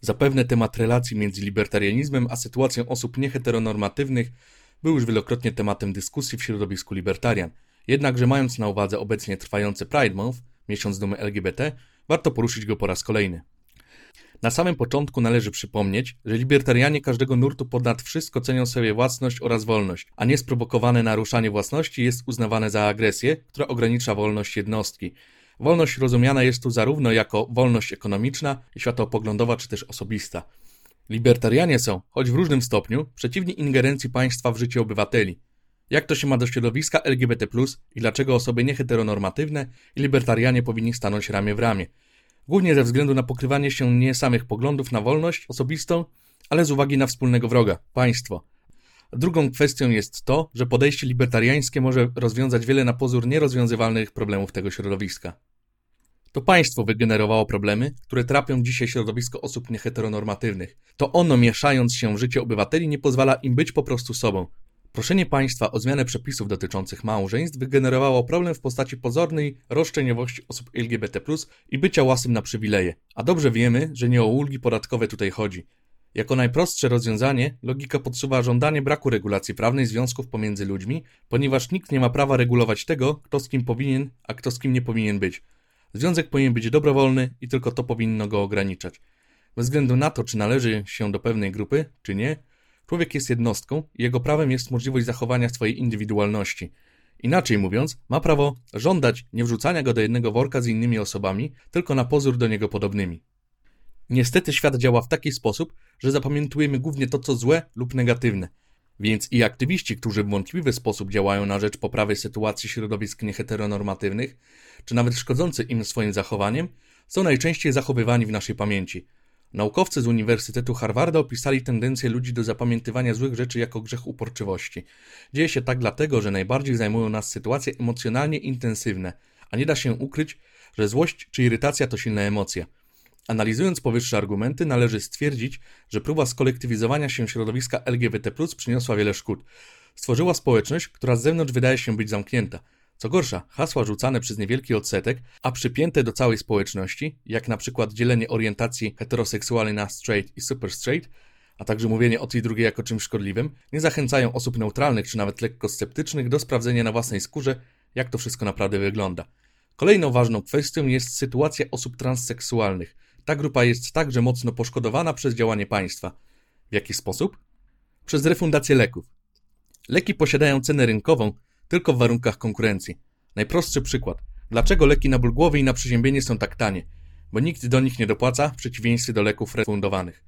Zapewne temat relacji między libertarianizmem a sytuacją osób nieheteronormatywnych był już wielokrotnie tematem dyskusji w środowisku libertarian. Jednakże mając na uwadze obecnie trwający Pride Month, miesiąc dumy LGBT, warto poruszyć go po raz kolejny. Na samym początku należy przypomnieć, że libertarianie każdego nurtu ponad wszystko cenią sobie własność oraz wolność, a niesprowokowane naruszanie własności jest uznawane za agresję, która ogranicza wolność jednostki. Wolność rozumiana jest tu zarówno jako wolność ekonomiczna, światopoglądowa czy też osobista. Libertarianie są, choć w różnym stopniu, przeciwni ingerencji państwa w życie obywateli. Jak to się ma do środowiska LGBT, i dlaczego osoby nieheteronormatywne i libertarianie powinni stanąć ramię w ramię? Głównie ze względu na pokrywanie się nie samych poglądów na wolność osobistą, ale z uwagi na wspólnego wroga państwo. Drugą kwestią jest to, że podejście libertariańskie może rozwiązać wiele na pozór nierozwiązywalnych problemów tego środowiska. To państwo wygenerowało problemy, które trapią dzisiaj środowisko osób nieheteronormatywnych. To ono, mieszając się w życie obywateli, nie pozwala im być po prostu sobą. Proszenie państwa o zmianę przepisów dotyczących małżeństw wygenerowało problem w postaci pozornej roszczeniowości osób LGBT i bycia łasym na przywileje. A dobrze wiemy, że nie o ulgi podatkowe tutaj chodzi. Jako najprostsze rozwiązanie logika podsuwa żądanie braku regulacji prawnej związków pomiędzy ludźmi, ponieważ nikt nie ma prawa regulować tego, kto z kim powinien, a kto z kim nie powinien być. Związek powinien być dobrowolny i tylko to powinno go ograniczać. Bez względu na to, czy należy się do pewnej grupy, czy nie, człowiek jest jednostką i jego prawem jest możliwość zachowania swojej indywidualności. Inaczej mówiąc, ma prawo żądać nie wrzucania go do jednego worka z innymi osobami, tylko na pozór do niego podobnymi. Niestety świat działa w taki sposób, że zapamiętujemy głównie to, co złe lub negatywne. Więc i aktywiści, którzy w wątpliwy sposób działają na rzecz poprawy sytuacji środowisk nieheteronormatywnych, czy nawet szkodzący im swoim zachowaniem, są najczęściej zachowywani w naszej pamięci. Naukowcy z Uniwersytetu Harvarda opisali tendencję ludzi do zapamiętywania złych rzeczy jako grzech uporczywości. Dzieje się tak dlatego, że najbardziej zajmują nas sytuacje emocjonalnie intensywne, a nie da się ukryć, że złość czy irytacja to silna emocja. Analizując powyższe argumenty, należy stwierdzić, że próba skolektywizowania się środowiska LGBT przyniosła wiele szkód. Stworzyła społeczność, która z zewnątrz wydaje się być zamknięta. Co gorsza, hasła rzucane przez niewielki odsetek, a przypięte do całej społeczności, jak na przykład dzielenie orientacji heteroseksualnej na straight i super straight, a także mówienie o tej drugiej jako czymś szkodliwym, nie zachęcają osób neutralnych czy nawet lekko sceptycznych do sprawdzenia na własnej skórze, jak to wszystko naprawdę wygląda. Kolejną ważną kwestią jest sytuacja osób transseksualnych – ta grupa jest także mocno poszkodowana przez działanie państwa. W jaki sposób? Przez refundację leków. Leki posiadają cenę rynkową tylko w warunkach konkurencji. Najprostszy przykład. Dlaczego leki na ból głowy i na przeziębienie są tak tanie? Bo nikt do nich nie dopłaca w przeciwieństwie do leków refundowanych.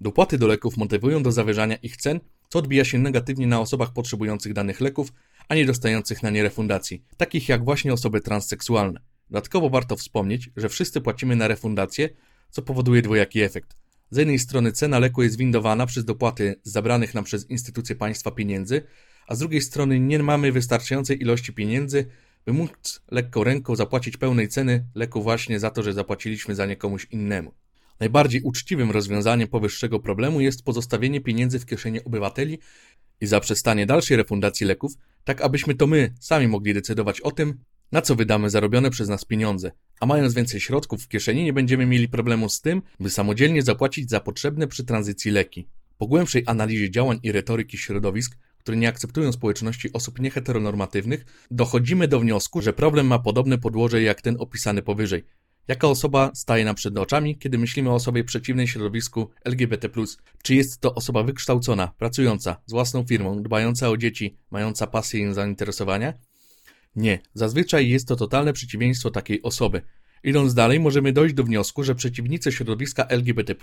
Dopłaty do leków motywują do zawyżania ich cen, co odbija się negatywnie na osobach potrzebujących danych leków, a nie dostających na nie refundacji, takich jak właśnie osoby transseksualne. Dodatkowo warto wspomnieć, że wszyscy płacimy na refundację, co powoduje dwojaki efekt. Z jednej strony cena leku jest windowana przez dopłaty zabranych nam przez instytucje państwa pieniędzy, a z drugiej strony nie mamy wystarczającej ilości pieniędzy, by móc lekką ręką zapłacić pełnej ceny leku właśnie za to, że zapłaciliśmy za nie komuś innemu. Najbardziej uczciwym rozwiązaniem powyższego problemu jest pozostawienie pieniędzy w kieszeni obywateli i zaprzestanie dalszej refundacji leków, tak abyśmy to my sami mogli decydować o tym, na co wydamy zarobione przez nas pieniądze, a mając więcej środków w kieszeni nie będziemy mieli problemu z tym, by samodzielnie zapłacić za potrzebne przy tranzycji leki. Po głębszej analizie działań i retoryki środowisk, które nie akceptują społeczności osób nieheteronormatywnych, dochodzimy do wniosku, że problem ma podobne podłoże jak ten opisany powyżej. Jaka osoba staje nam przed oczami, kiedy myślimy o osobie przeciwnej środowisku LGBT? Czy jest to osoba wykształcona, pracująca, z własną firmą, dbająca o dzieci, mająca pasję i zainteresowania? Nie, zazwyczaj jest to totalne przeciwieństwo takiej osoby. Idąc dalej, możemy dojść do wniosku, że przeciwnicy środowiska LGBT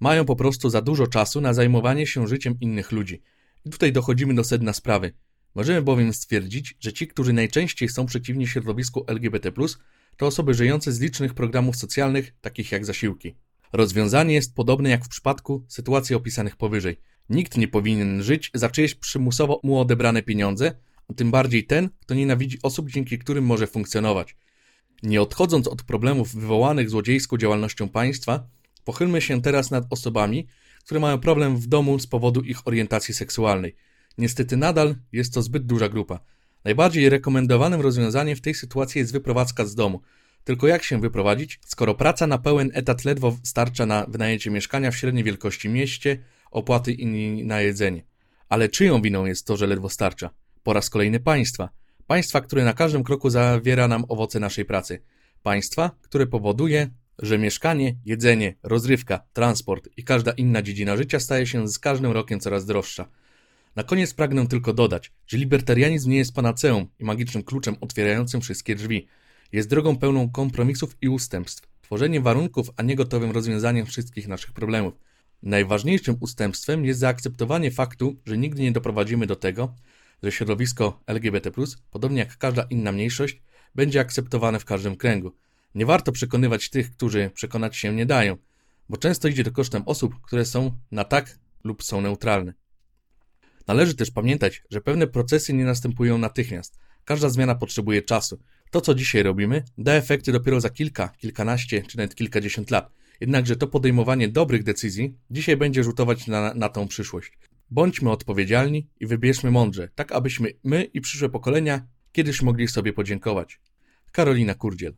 mają po prostu za dużo czasu na zajmowanie się życiem innych ludzi. I tutaj dochodzimy do sedna sprawy. Możemy bowiem stwierdzić, że ci, którzy najczęściej są przeciwni środowisku LGBT, to osoby żyjące z licznych programów socjalnych, takich jak zasiłki. Rozwiązanie jest podobne jak w przypadku sytuacji opisanych powyżej. Nikt nie powinien żyć za czyjeś przymusowo mu odebrane pieniądze, a tym bardziej ten, kto nienawidzi osób, dzięki którym może funkcjonować. Nie odchodząc od problemów wywołanych złodziejską działalnością państwa, pochylmy się teraz nad osobami, które mają problem w domu z powodu ich orientacji seksualnej. Niestety nadal jest to zbyt duża grupa. Najbardziej rekomendowanym rozwiązaniem w tej sytuacji jest wyprowadzka z domu. Tylko jak się wyprowadzić, skoro praca na pełen etat ledwo starcza na wynajęcie mieszkania w średniej wielkości mieście, opłaty i na jedzenie? Ale czyją winą jest to, że ledwo starcza? Po raz kolejny państwa. Państwa, które na każdym kroku zawiera nam owoce naszej pracy. Państwa, które powoduje, że mieszkanie, jedzenie, rozrywka, transport i każda inna dziedzina życia staje się z każdym rokiem coraz droższa. Na koniec pragnę tylko dodać, że libertarianizm nie jest panaceum i magicznym kluczem otwierającym wszystkie drzwi. Jest drogą pełną kompromisów i ustępstw, tworzeniem warunków, a nie gotowym rozwiązaniem wszystkich naszych problemów. Najważniejszym ustępstwem jest zaakceptowanie faktu, że nigdy nie doprowadzimy do tego, że środowisko LGBT, podobnie jak każda inna mniejszość, będzie akceptowane w każdym kręgu. Nie warto przekonywać tych, którzy przekonać się nie dają, bo często idzie to kosztem osób, które są na tak lub są neutralne. Należy też pamiętać, że pewne procesy nie następują natychmiast. Każda zmiana potrzebuje czasu. To, co dzisiaj robimy, da efekty dopiero za kilka, kilkanaście czy nawet kilkadziesiąt lat. Jednakże to podejmowanie dobrych decyzji dzisiaj będzie rzutować na, na tą przyszłość. Bądźmy odpowiedzialni i wybierzmy mądrze, tak abyśmy my i przyszłe pokolenia kiedyś mogli sobie podziękować. Karolina Kurdziel